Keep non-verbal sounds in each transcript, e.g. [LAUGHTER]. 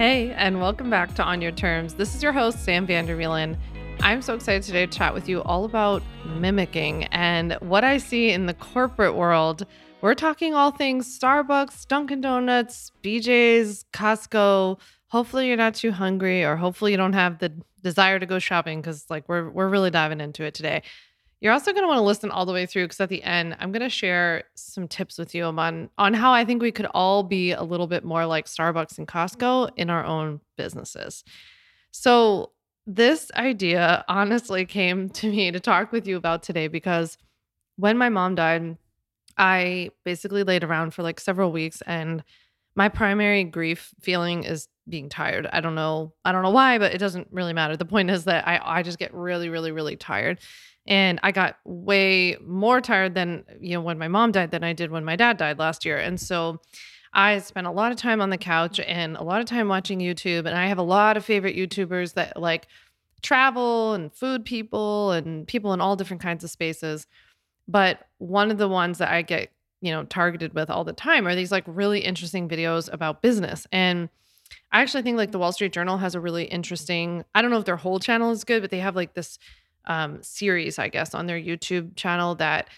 Hey, and welcome back to On Your Terms. This is your host, Sam Vanderwielen. I'm so excited today to chat with you all about mimicking and what I see in the corporate world. We're talking all things Starbucks, Dunkin' Donuts, BJ's, Costco. Hopefully you're not too hungry or hopefully you don't have the desire to go shopping cuz like we're we're really diving into it today. You're also going to want to listen all the way through because at the end, I'm going to share some tips with you on on how I think we could all be a little bit more like Starbucks and Costco in our own businesses. So, this idea honestly came to me to talk with you about today because when my mom died, I basically laid around for like several weeks and my primary grief feeling is being tired. I don't know. I don't know why, but it doesn't really matter. The point is that I I just get really really really tired. And I got way more tired than, you know, when my mom died than I did when my dad died last year. And so I spent a lot of time on the couch and a lot of time watching YouTube. And I have a lot of favorite YouTubers that like travel and food people and people in all different kinds of spaces. But one of the ones that I get, you know, targeted with all the time are these like really interesting videos about business. And I actually think like the Wall Street Journal has a really interesting, I don't know if their whole channel is good, but they have like this um, series, I guess, on their YouTube channel that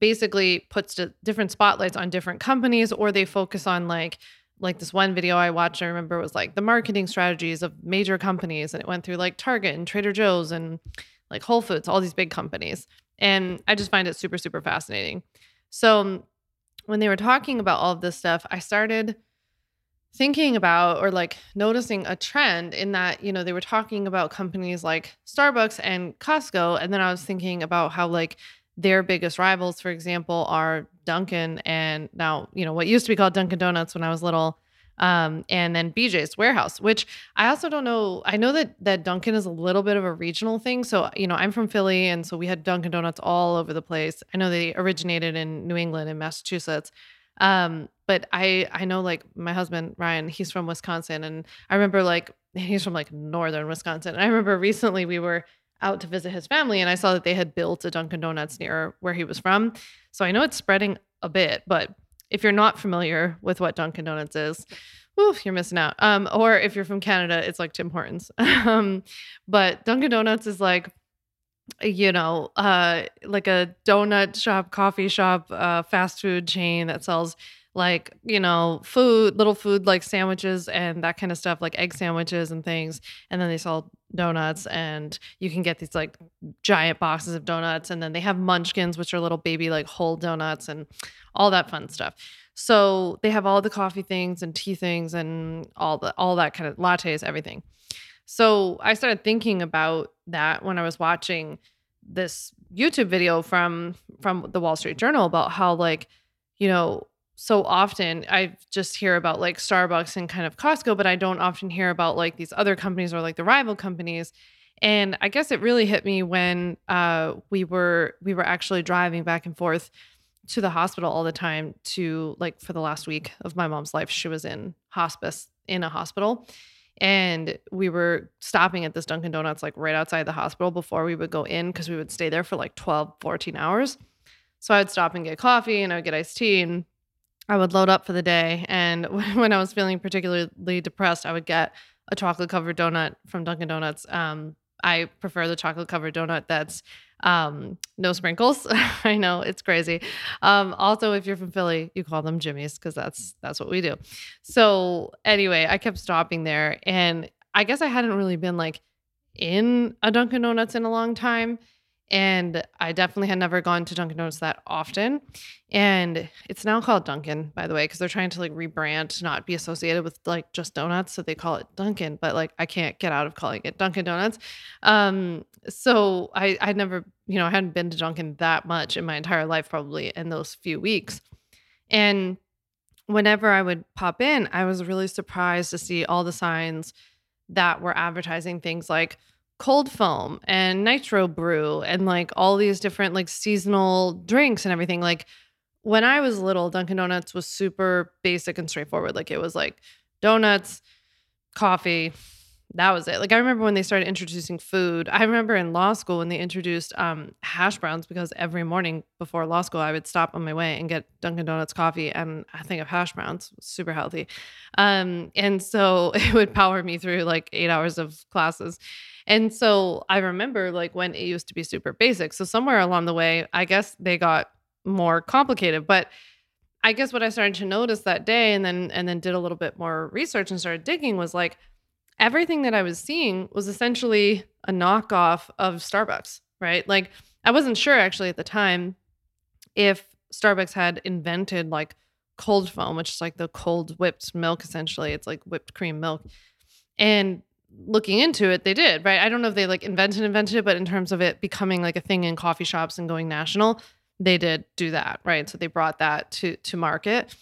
basically puts different spotlights on different companies, or they focus on like like this one video I watched. I remember was like the marketing strategies of major companies, and it went through like Target and Trader Joe's and like Whole Foods, all these big companies, and I just find it super super fascinating. So when they were talking about all of this stuff, I started thinking about or like noticing a trend in that, you know, they were talking about companies like Starbucks and Costco. And then I was thinking about how like their biggest rivals, for example, are Dunkin' and now, you know, what used to be called Dunkin' Donuts when I was little. Um, and then BJ's warehouse, which I also don't know. I know that that Dunkin' is a little bit of a regional thing. So, you know, I'm from Philly, and so we had Dunkin' Donuts all over the place. I know they originated in New England and Massachusetts. Um, but I I know like my husband Ryan, he's from Wisconsin, and I remember like [LAUGHS] he's from like northern Wisconsin. And I remember recently we were out to visit his family, and I saw that they had built a Dunkin' Donuts near where he was from. So I know it's spreading a bit, but if you're not familiar with what Dunkin' Donuts is, oof, you're missing out. Um, or if you're from Canada, it's like Tim Hortons. [LAUGHS] um, but Dunkin' Donuts is like you know, uh, like a donut shop, coffee shop, uh, fast food chain that sells like, you know, food, little food like sandwiches and that kind of stuff, like egg sandwiches and things. And then they sell donuts and you can get these like giant boxes of donuts. And then they have munchkins, which are little baby like whole donuts and all that fun stuff. So they have all the coffee things and tea things and all the all that kind of lattes, everything. So I started thinking about that when I was watching this YouTube video from from the Wall Street Journal about how like, you know, so often I just hear about like Starbucks and kind of Costco, but I don't often hear about like these other companies or like the rival companies. And I guess it really hit me when uh, we were we were actually driving back and forth to the hospital all the time to like for the last week of my mom's life she was in hospice in a hospital and we were stopping at this Dunkin' Donuts like right outside the hospital before we would go in because we would stay there for like 12, 14 hours. So I would stop and get coffee and I would get iced tea and I would load up for the day. And [LAUGHS] when I was feeling particularly depressed, I would get a chocolate covered donut from Dunkin' Donuts. Um, I prefer the chocolate covered donut that's um, no sprinkles. [LAUGHS] I know it's crazy. Um, also, if you're from Philly, you call them jimmies because that's that's what we do. So anyway, I kept stopping there, and I guess I hadn't really been like in a Dunkin' Donuts in a long time. And I definitely had never gone to Dunkin' Donuts that often. And it's now called Dunkin', by the way, because they're trying to like rebrand to not be associated with like just donuts. So they call it Dunkin', but like I can't get out of calling it Dunkin' Donuts. Um, so I I'd never, you know, I hadn't been to Dunkin' that much in my entire life, probably in those few weeks. And whenever I would pop in, I was really surprised to see all the signs that were advertising things like cold foam and nitro brew and like all these different like seasonal drinks and everything. Like when I was little, Dunkin' Donuts was super basic and straightforward. Like it was like donuts, coffee, that was it. Like I remember when they started introducing food. I remember in law school when they introduced um, hash browns because every morning before law school I would stop on my way and get Dunkin' Donuts coffee and I think of hash browns, super healthy. Um, and so [LAUGHS] it would power me through like eight hours of classes. And so I remember like when it used to be super basic. So somewhere along the way, I guess they got more complicated, but I guess what I started to notice that day and then and then did a little bit more research and started digging was like everything that I was seeing was essentially a knockoff of Starbucks, right? Like I wasn't sure actually at the time if Starbucks had invented like cold foam, which is like the cold whipped milk essentially. It's like whipped cream milk. And looking into it, they did, right? I don't know if they like invented invented it, but in terms of it becoming like a thing in coffee shops and going national, they did do that, right? So they brought that to to market.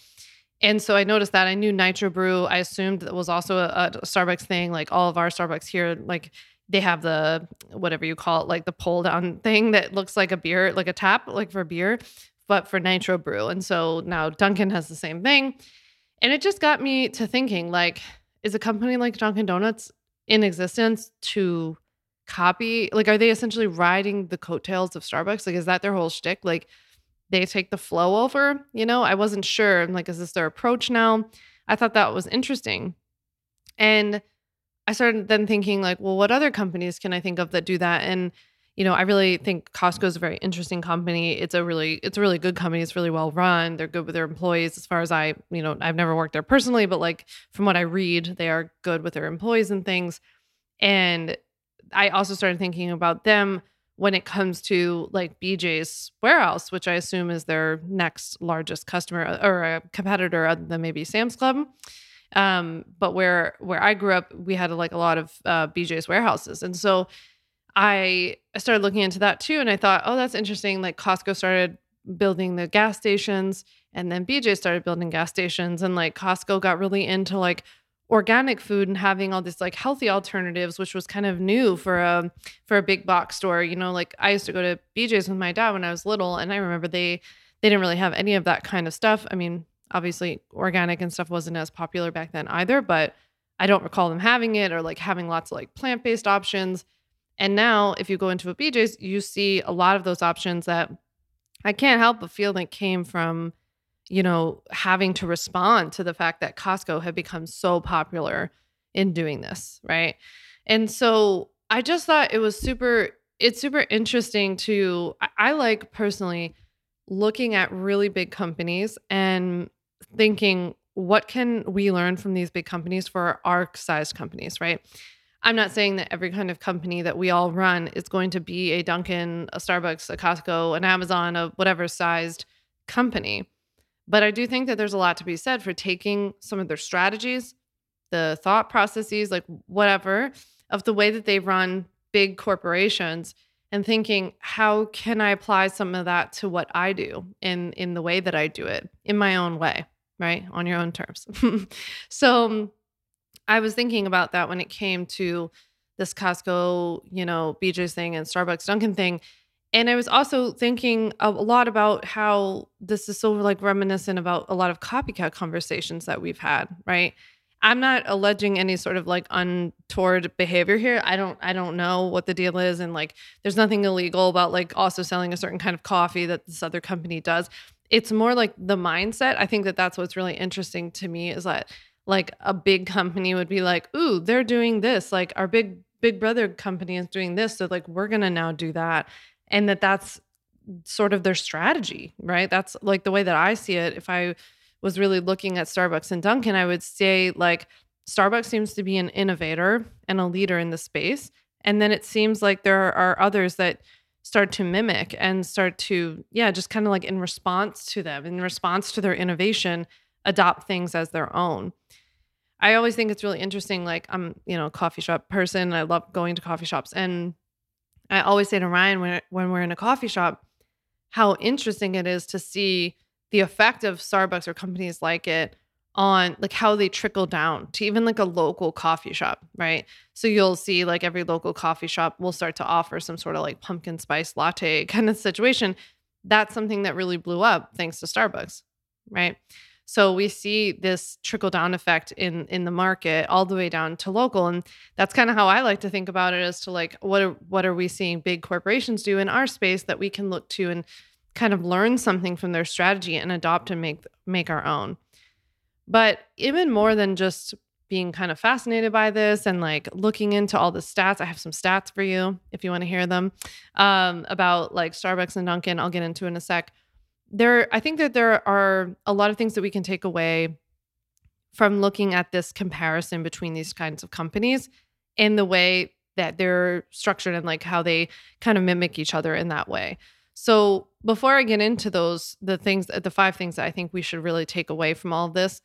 And so I noticed that I knew Nitro Brew. I assumed that was also a, a Starbucks thing. Like all of our Starbucks here, like they have the whatever you call it, like the pull down [LAUGHS] thing that looks like a beer, like a tap, like for beer, but for Nitro Brew. And so now Dunkin' has the same thing. And it just got me to thinking like, is a company like Dunkin' Donuts in existence to copy? Like, are they essentially riding the coattails of Starbucks? Like, is that their whole shtick? Like, they take the flow over. You know, I wasn't sure. I'm like, is this their approach now? I thought that was interesting. And I started then thinking, like, well, what other companies can I think of that do that? And, you know, I really think Costco is a very interesting company. It's a really, it's a really good company. It's really well run. They're good with their employees. As far as I, you know, I've never worked there personally, but like from what I read, they are good with their employees and things. And I also started thinking about them when it comes to like BJ's warehouse, which I assume is their next largest customer uh, or a competitor other than maybe Sam's Club. Um, but where where I grew up, we had like a lot of uh, BJ's warehouses, and so I started looking into that too. And I thought, oh, that's interesting. Like Costco started building the gas stations, and then BJ started building gas stations, and like Costco got really into like organic food and having all this like healthy alternatives which was kind of new for a for a big box store. You know like i used to go to bj's with my dad when i was little and i remember they they didn't really have any of that kind of stuff. I mean obviously organic and stuff wasn't as popular back then either but i don't recall them having it or like having lots of like plant-based options. And now if you go into a bj's you see a lot of those options that i can't help but feel like came from you know, having to respond to the fact that Costco had become so popular in doing this, right? And so I just thought it was super it's super interesting to I, I like personally looking at really big companies and thinking what can we learn from these big companies for our sized companies, right? I'm not saying that every kind of company that we all run is going to be a Dunkin', a Starbucks, a Costco, an Amazon, a whatever sized company. But I do think that there's a lot to be said for taking some of their strategies, the thought processes, like whatever, of the way that they run big corporations and thinking, how can I apply some of that to what I do in in the way that I do it in my own way, right? On your own terms. [LAUGHS] so um, I was thinking about that when it came to this Costco, you know, BJ's thing and Starbucks Dunkin' thing and I was also thinking a lot about how this is so like reminiscent about a lot of copycat conversations that we've had, right? I'm not alleging any sort of like untoward behavior here. I don't I don't know what the deal is and like there's nothing illegal about like also selling a certain kind of coffee that this other company does. It's more like the mindset. I think that that's what's really interesting to me is that like a big company would be like, "Ooh, they're doing this. Like our big big brother company is doing this, so like we're going to now do that." And that that's sort of their strategy, right? That's like the way that I see it. If I was really looking at Starbucks and Dunkin', I would say like Starbucks seems to be an innovator and a leader in the space. And then it seems like there are others that start to mimic and start to, yeah, just kind of like in response to them, in response to their innovation, adopt things as their own. I always think it's really interesting. Like, I'm, you know, a coffee shop person. I love going to coffee shops. And I always say to Ryan when when we're in a coffee shop, how interesting it is to see the effect of Starbucks or companies like it on like how they trickle down to even like a local coffee shop, right? So you'll see like every local coffee shop will start to offer some sort of like pumpkin spice latte [LAUGHS] kind of situation. That's something that really blew up thanks to Starbucks, right? So we see this trickle down effect in in the market all the way down to local and that's kind of how I like to think about it as to like what are, what are we seeing big corporations do in our space that we can look to and kind of learn something from their strategy and adopt and make make our own. But even more than just being kind of fascinated by this and like looking into all the stats. I have some stats for you if you want to hear them um, about like Starbucks and Dunkin'. I'll get into in a sec. There, I think that there are a lot of things that we can take away from looking at this comparison between these kinds of companies in the way that they're structured and like how they kind of mimic each other in that way. So before I get into those, the things, the five things that I think we should really take away from all of this,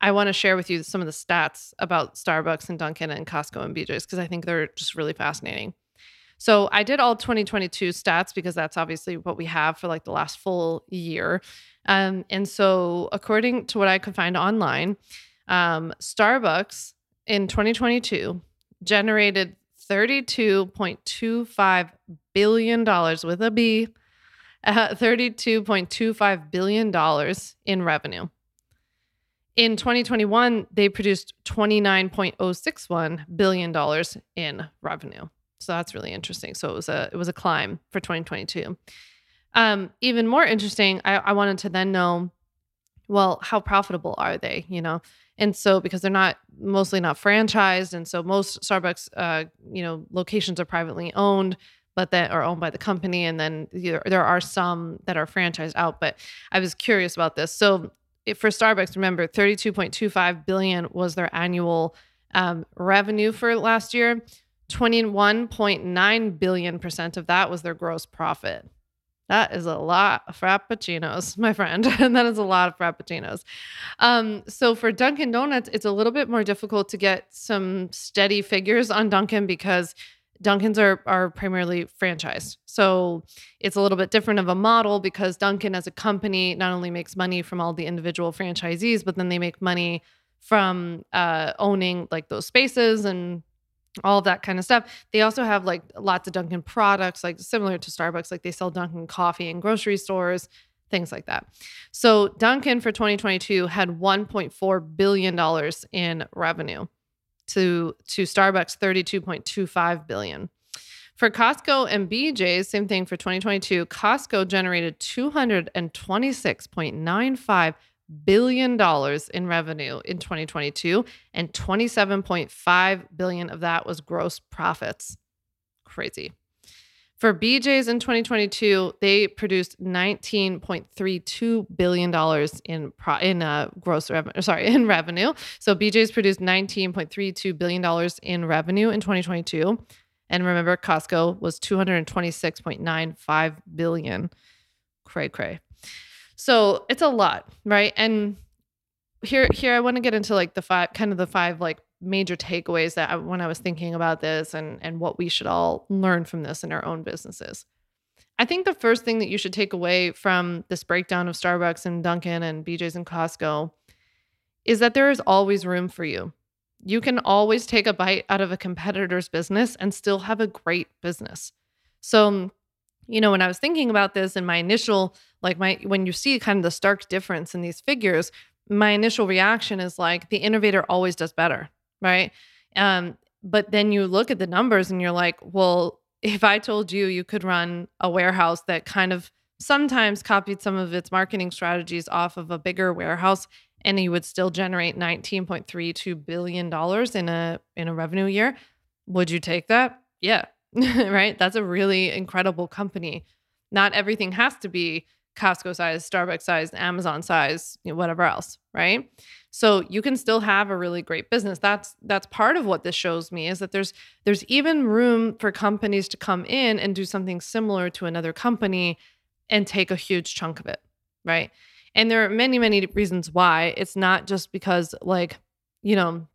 I want to share with you some of the stats about Starbucks and Dunkin' and Costco and BJ's because I think they're just really fascinating. So I did all 2022 stats because that's obviously what we have for like the last full year. Um, and so according to what I could find online, um, Starbucks in 2022 generated 32.25 billion dollars with a B, uh, 32.25 billion dollars in revenue. In 2021, they produced $29.061 billion in revenue. So that's really interesting. So it was a it was a climb for 2022. Um, even more interesting, I, I wanted to then know, well, how profitable are they? You know, and so because they're not mostly not franchised, and so most Starbucks, uh, you know, locations are privately owned, but that are owned by the company, and then there, are some that are franchised out. But I was curious about this. So for Starbucks, remember 32.25 billion was their annual um, revenue for last year. 21.9 billion percent of that was their gross profit. That is a lot of frappuccinos, my friend. [LAUGHS] and that is a lot of frappuccinos. Um, so for Dunkin' Donuts, it's a little bit more difficult to get some steady figures on Dunkin' because Dunkin's are are primarily franchised. So it's a little bit different of a model because Dunkin as a company not only makes money from all the individual franchisees, but then they make money from uh, owning like those spaces and all of that kind of stuff. They also have like lots of Dunkin products, like similar to Starbucks, like they sell Dunkin coffee in grocery stores, things like that. So Dunkin for 2022 had 1.4 billion dollars in revenue to to Starbucks 32.25 billion. For Costco and BJ's, same thing for 2022. Costco generated 226.95 billion dollars in revenue in 2022 and 27.5 billion of that was gross profits. Crazy. For BJ's in 2022, they produced 19.32 billion dollars in pro- in uh, gross revenue. [LAUGHS] Sorry, in revenue. So BJ's produced 19.32 billion dollars in revenue in 2022, and remember, Costco was 226.95 billion. Cray cray. So it's a lot, right? And here, here I want to get into like the five, kind of the five like major takeaways that I, when I was thinking about this and and what we should all learn from this in our own businesses. I think the first thing that you should take away from this breakdown of Starbucks and Dunkin' and BJ's and Costco is that there is always room for you. You can always take a bite out of a competitor's business and still have a great business. So, um, you know, when I was thinking about this and my initial, like my, when you see kind of the stark difference in these figures, my initial reaction is like the innovator always does better right? Um, but then you look at the numbers and you're like, well, if I told you you could run a warehouse that kind of sometimes copied some of its marketing strategies off of a bigger warehouse and you would still generate 19.32 billion dollars in a in a revenue year, would you take that? Yeah. [LAUGHS] right? That's a really incredible company. Not everything has to be Costco size, Starbucks size, Amazon size, you know, whatever else, right? So you can still have a really great business. That's that's part of what this shows me is that there's there's even room for companies to come in and do something similar to another company and take a huge chunk of it, right? And there are many many reasons why. It's not just because like, you know,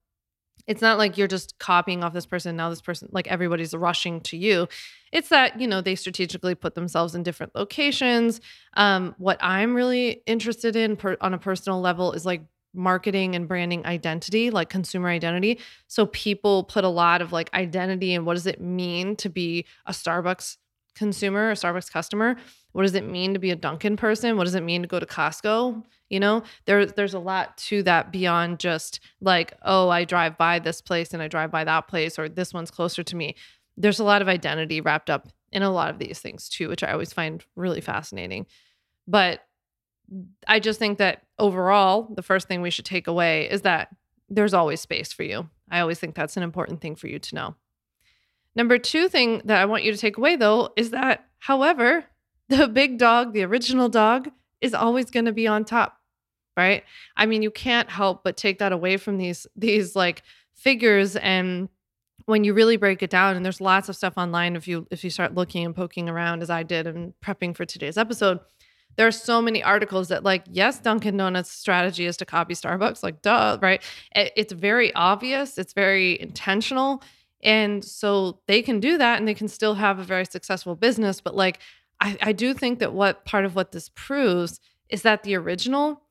it's not like you're just copying off this person now this person like everybody's rushing to you. It's that you know they strategically put themselves in different locations. Um, what i'm really interested in per, on a personal level is like marketing and branding identity like consumer identity. So people put a lot of like identity and what does it mean to be a starbucks consumer, a Starbucks customer? What does it mean to be a Dunkin' person? What does it mean to go to Costco? You know, there, there's a lot to that beyond just like, oh, I drive by this place and I drive by that place, or this one's closer to me. There's a lot of identity wrapped up in a lot of these things too, which I always find really fascinating. But I just think that overall, the first thing we should take away is that there's always space for you. I always think that's an important thing for you to know. Number two thing that I want you to take away though is that, however, the big dog, the original dog, is always going to be on top, right? I mean, you can't help but take that away from these these like figures and when you really break it down and there's lots of stuff online if you if you start looking and poking around as I did and prepping for today's episode, there are so many articles that like yes dunkin donuts strategy is to copy starbucks like duh right it's very obvious it's very intentional and so they can do that and they can still have a very successful business but like I, I do think that what part of what this proves is that the original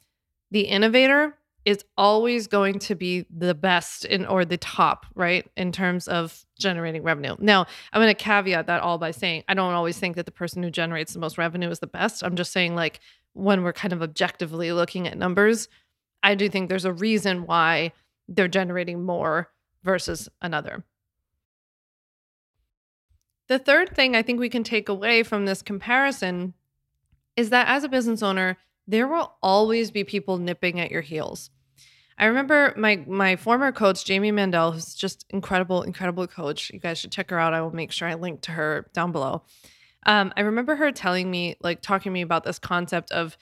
the innovator is always going to be the best in or the top, right, in terms of generating revenue. Now, I'm going to caveat that all by saying I don't always think that the person who generates the most revenue is the best. I'm just saying like when we're kind of objectively looking at numbers, I do think there's a reason why they're generating more versus another. The third thing I think we can take away from this comparison is that as a business owner, there will always be people nipping at your heels. I remember my my former coach Jamie Mandel, who's just incredible, incredible coach. You guys should check her out. I will make sure I link to her down below. Um, I remember her telling me, like, talking to me about this concept of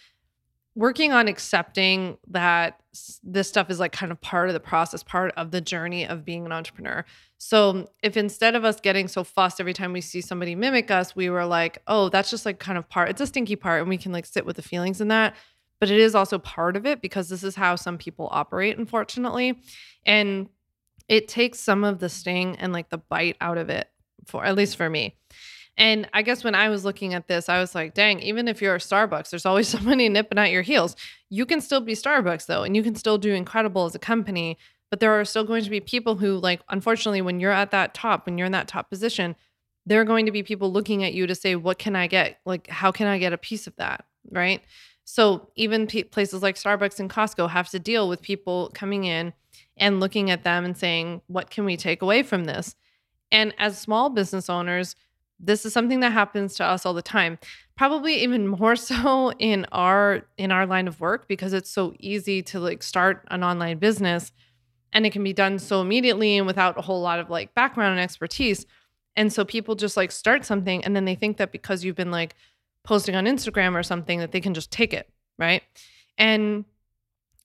working on accepting that this stuff is like kind of part of the process, part of the journey of being an entrepreneur. So if instead of us getting so fussed every time we see somebody mimic us, we were like, oh, that's just like kind of part, it's a stinky part, and we can like sit with the feelings in that. But it is also part of it because this is how some people operate, unfortunately. And it takes some of the sting and like the bite out of it for at least for me. And I guess when I was looking at this, I was like, dang, even if you're a Starbucks, there's always [LAUGHS] somebody nipping at your heels. You can still be Starbucks though, and you can still do incredible as a company but there are still going to be people who like unfortunately when you're at that top when you're in that top position there are going to be people looking at you to say what can i get? Like how can i get a piece of that? Right? So even p- places like starbucks and costco have to deal with people coming in and looking at them and saying what can we take away from this? And as small business owners this is something that happens to us all the time probably even more [LAUGHS] so in our in our line of work because it's so easy to like start an online business and it can be done so immediately and without a whole lot of like background and expertise. And so people just like start something and then they think that because you've been like posting on Instagram or something that they can just take it, right? And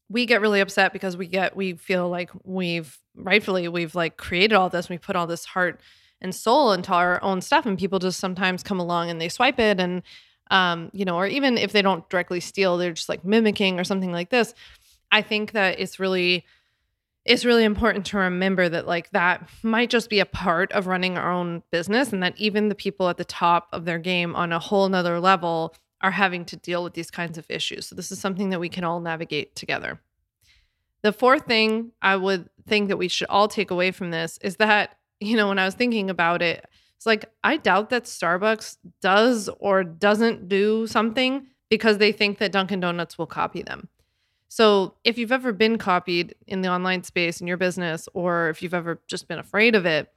we get really upset because we get we feel like we've rightfully we've like created all this, we put all this heart and soul into our own stuff and people just sometimes come along and they swipe it and um you know or even if they don't directly steal they're just like mimicking or something like this. I think that it's really it's really important to remember that like that might just be a part of running our own business and that even the people at the top of their game on a whole nother level are having to deal with these kinds of issues so this is something that we can all navigate together the fourth thing i would think that we should all take away from this is that you know when i was thinking about it it's like i doubt that starbucks does or doesn't do something because they think that dunkin donuts will copy them so, if you've ever been copied in the online space in your business, or if you've ever just been afraid of it,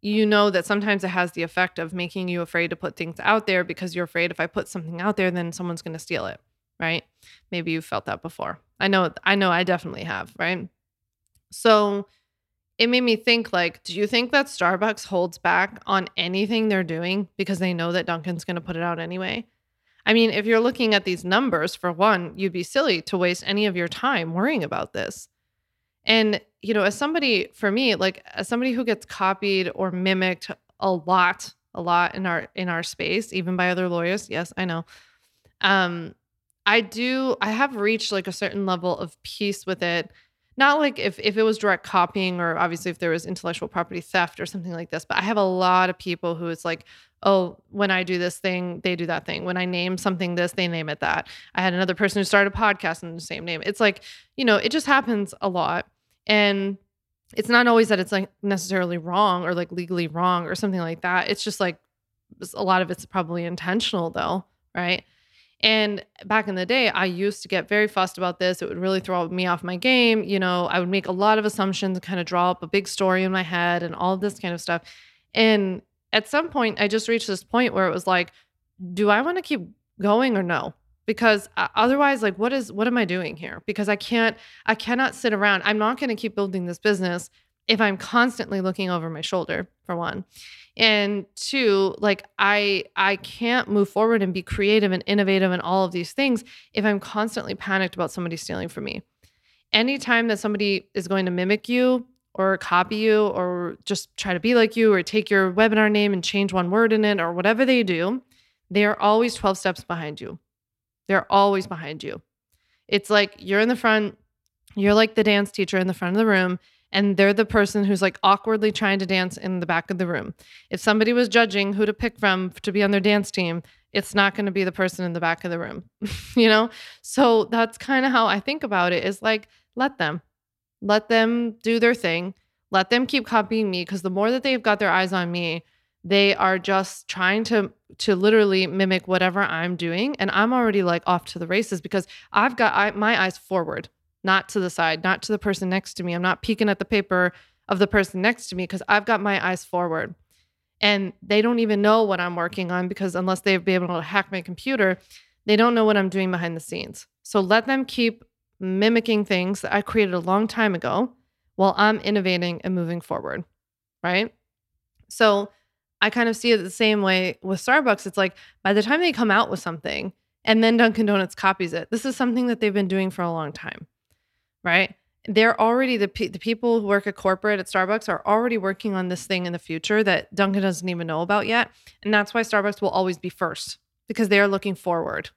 you know that sometimes it has the effect of making you afraid to put things out there because you're afraid if I put something out there, then someone's going to steal it, right? Maybe you've felt that before. I know, I know, I definitely have, right? So, it made me think like, do you think that Starbucks holds back on anything they're doing because they know that Dunkin's going to put it out anyway? I mean, if you're looking at these numbers, for one, you'd be silly to waste any of your time worrying about this. And, you know, as somebody, for me, like as somebody who gets copied or mimicked a lot, a lot in our in our space, even by other lawyers. Yes, I know. Um, I do, I have reached like a certain level of peace with it. Not like if if it was direct copying or obviously if there was intellectual property theft or something like this, but I have a lot of people who it's like, oh, when I do this thing, they do that thing. When I name something this, they name it that. I had another person who started a podcast in the same name. It's like, you know, it just happens a lot. And it's not always that it's like necessarily wrong or like legally wrong or something like that. It's just like a lot of it's probably intentional though, right? And back in the day, I used to get very fussed about this. It would really throw me off my game. You know, I would make a lot of assumptions, kind of draw up a big story in my head and all this kind of stuff. And at some point, I just reached this point where it was like, do I want to keep going or no? Because uh, otherwise, like, what is, what am I doing here? Because I can't, I cannot sit around. I'm not going to keep building this business if I'm constantly looking over my shoulder, for one and two like i i can't move forward and be creative and innovative and all of these things if i'm constantly panicked about somebody stealing from me. Anytime that somebody is going to mimic you or copy you or just try to be like you or take your webinar name and change one word in it or whatever they do they are always 12 steps behind you. They're always behind you. It's like you're in the front you're like the dance teacher in the front of the room and they're the person who's like awkwardly trying to dance in the back of the room. If somebody was judging who to pick from to be on their dance team, it's not going to be the person in the back of the room, [LAUGHS] you know? So that's kind of how I think about it is like, let them, let them do their thing. Let them keep copying me because the more that they've got their eyes on me, they are just trying to to literally mimic whatever I'm doing and I'm already like off to the races because I've got I, my eyes forward not to the side, not to the person next to me. I'm not peeking at the paper of the person next to me because I've got my eyes forward. And they don't even know what I'm working on because unless they've been able to hack my computer, they don't know what I'm doing behind the scenes. So let them keep mimicking things that I created a long time ago while I'm innovating and moving forward. Right. So I kind of see it the same way with Starbucks. It's like by the time they come out with something and then Dunkin' Donuts copies it, this is something that they've been doing for a long time right? They're already the the people who work at corporate at Starbucks are already working on this thing in the future that Dunkin' doesn't even know about yet, and that's why Starbucks will always be first because they are looking forward,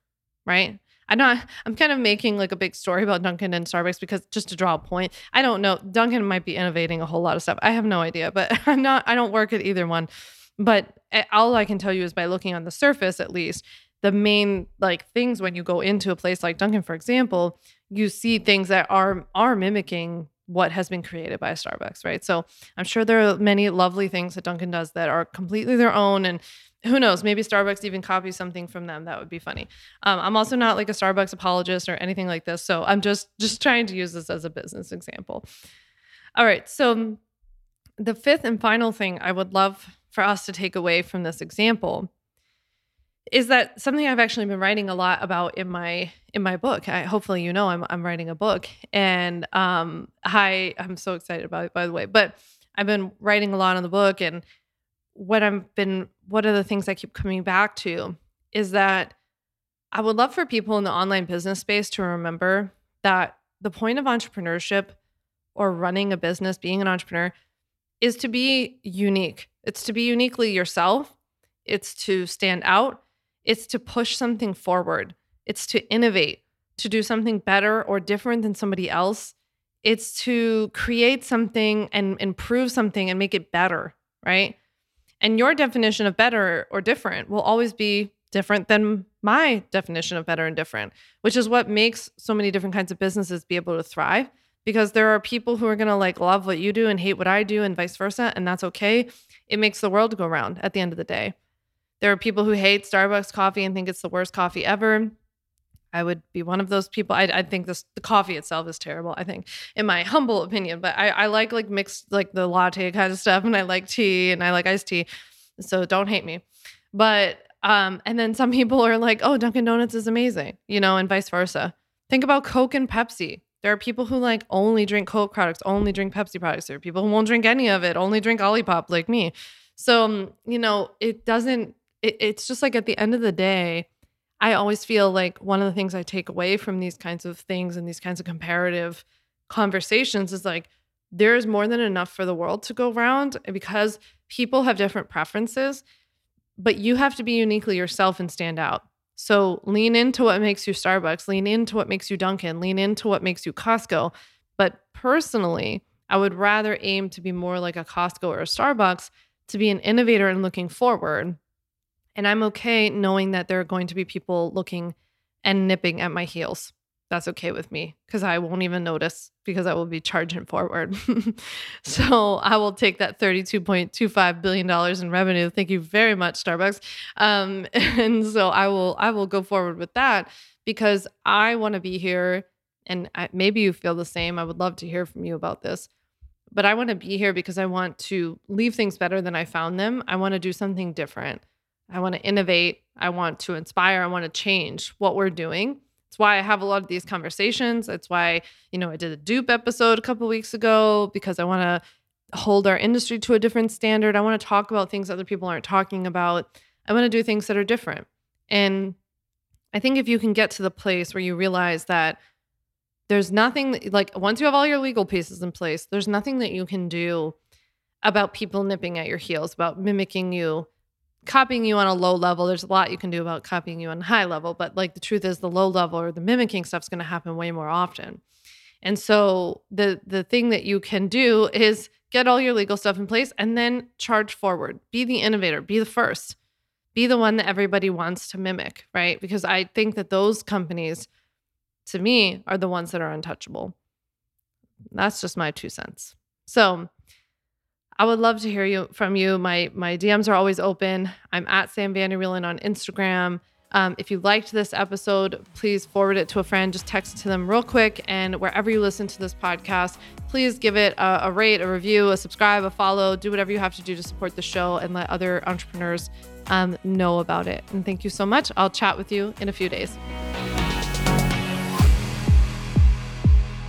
right? I'm not. I'm kind of making like a big story about Dunkin' and Starbucks because just to draw a point. I don't know. Dunkin' might be innovating a whole lot of stuff. I have no idea, but [LAUGHS] I'm not. I don't work at either one. But eh, all I can tell you is by looking on the surface, at least, the main like things when you go into a place like Dunkin', for example, you see things that are are mimicking what has been created by Starbucks, right? So I'm sure there are many lovely things that Dunkin' does that are completely their own and who knows maybe starbucks even copies something from them. That would be funny. Um, i'm also not like a starbucks apologist or anything like this so i'm just just trying to use this as a business example. All right so the fifth and final thing i would love for us to take away from this example is that something I've actually been writing a lot about in my in my book. I, hopefully, you know, I'm I'm writing a book, and um, I I'm so excited about it. By the way, but I've been writing a lot on the book, and what I've been what are the things I keep coming back to is that I would love for people in the online business space to remember that the point of entrepreneurship or running a business, being an entrepreneur, is to be unique. It's to be uniquely yourself. It's to stand out it's to push something forward, it's to innovate, to do something better or different than somebody else. It's to create something and improve something and make it better, right? And your definition of better or different will always be different than my definition of better and different, which is what makes so many different kinds of businesses be able to thrive because there are people who are going to like love what you do and hate what I do and vice versa and that's okay. It makes the world go round at the end of the day. There are people who hate Starbucks coffee and think it's the worst coffee ever. I would be one of those people. I, I think this the coffee itself is terrible. I think, in my [LAUGHS] humble opinion, but I, I like like mixed like the latte kind of stuff, and I like tea and I like iced tea. So don't hate me. But um, and then some [LAUGHS] people are like, oh, Dunkin' Donuts is amazing, you know, and vice versa. Think about Coke and Pepsi. There are people who like only drink Coke products, only drink Pepsi products. There are people who won't drink any of it, only drink Olipop like me. So, um, you know, it doesn't it, it's just like at the end of the day, I always feel like one of the things I take away from these kinds of things and these kinds of comparative conversations is like there's more than enough for the world to go around because people have different preferences, but you have to be uniquely yourself and stand out. So lean into what makes you Starbucks, lean into what makes you Dunkin', lean into what makes you Costco. But personally, I would rather aim to be more like a Costco or a Starbucks to be an innovator and looking forward and I'm okay knowing that there are going to be people looking and nipping at my heels. that's okay with me because I won't even notice because I will be charging forward. [LAUGHS] so I will take that $32.25 billion in revenue. Thank you very much, Starbucks. Um, [LAUGHS] and so I will I will go forward with that because I want to be here. And I, maybe you feel the same. I would love to hear from you about this. But I want to be here because I want to leave things better than I found them. I want to do something different. I want to innovate. I want to inspire. I want to change what we're doing. It's why I have a lot of these conversations. That's why, you know, I did a dupe episode a couple weeks ago because I want to hold our industry to a different standard. I want to talk about things other people aren't talking about. I want to do things that are different. And I think if you can get to the place where you realize that there's nothing like once you have all your legal pieces in place, there's nothing that you can do about people nipping at your heels, about mimicking you, copying you on a low level. There's a lot you can do about copying you on a high level, but like the truth is the low level or the mimicking stuff's going to happen way more often. And so the the thing that you can do is get all your legal stuff in place and then charge forward. Be the innovator, be the first. Be the one that everybody wants to mimic, right? Because I think that those companies to me are the ones that are untouchable. That's just my two cents. So, I would love to hear you from you. My my DMs are always open. I'm at Sam Vanderwielen on Instagram. Um, if you liked this episode, please forward it to a friend. Just text to them real quick. And wherever you listen to this podcast, please give it a, a rate, a review, a subscribe, a follow. Do whatever you have to do to support the show and let other entrepreneurs um, know about it. And thank you so much. I'll chat with you in a few days.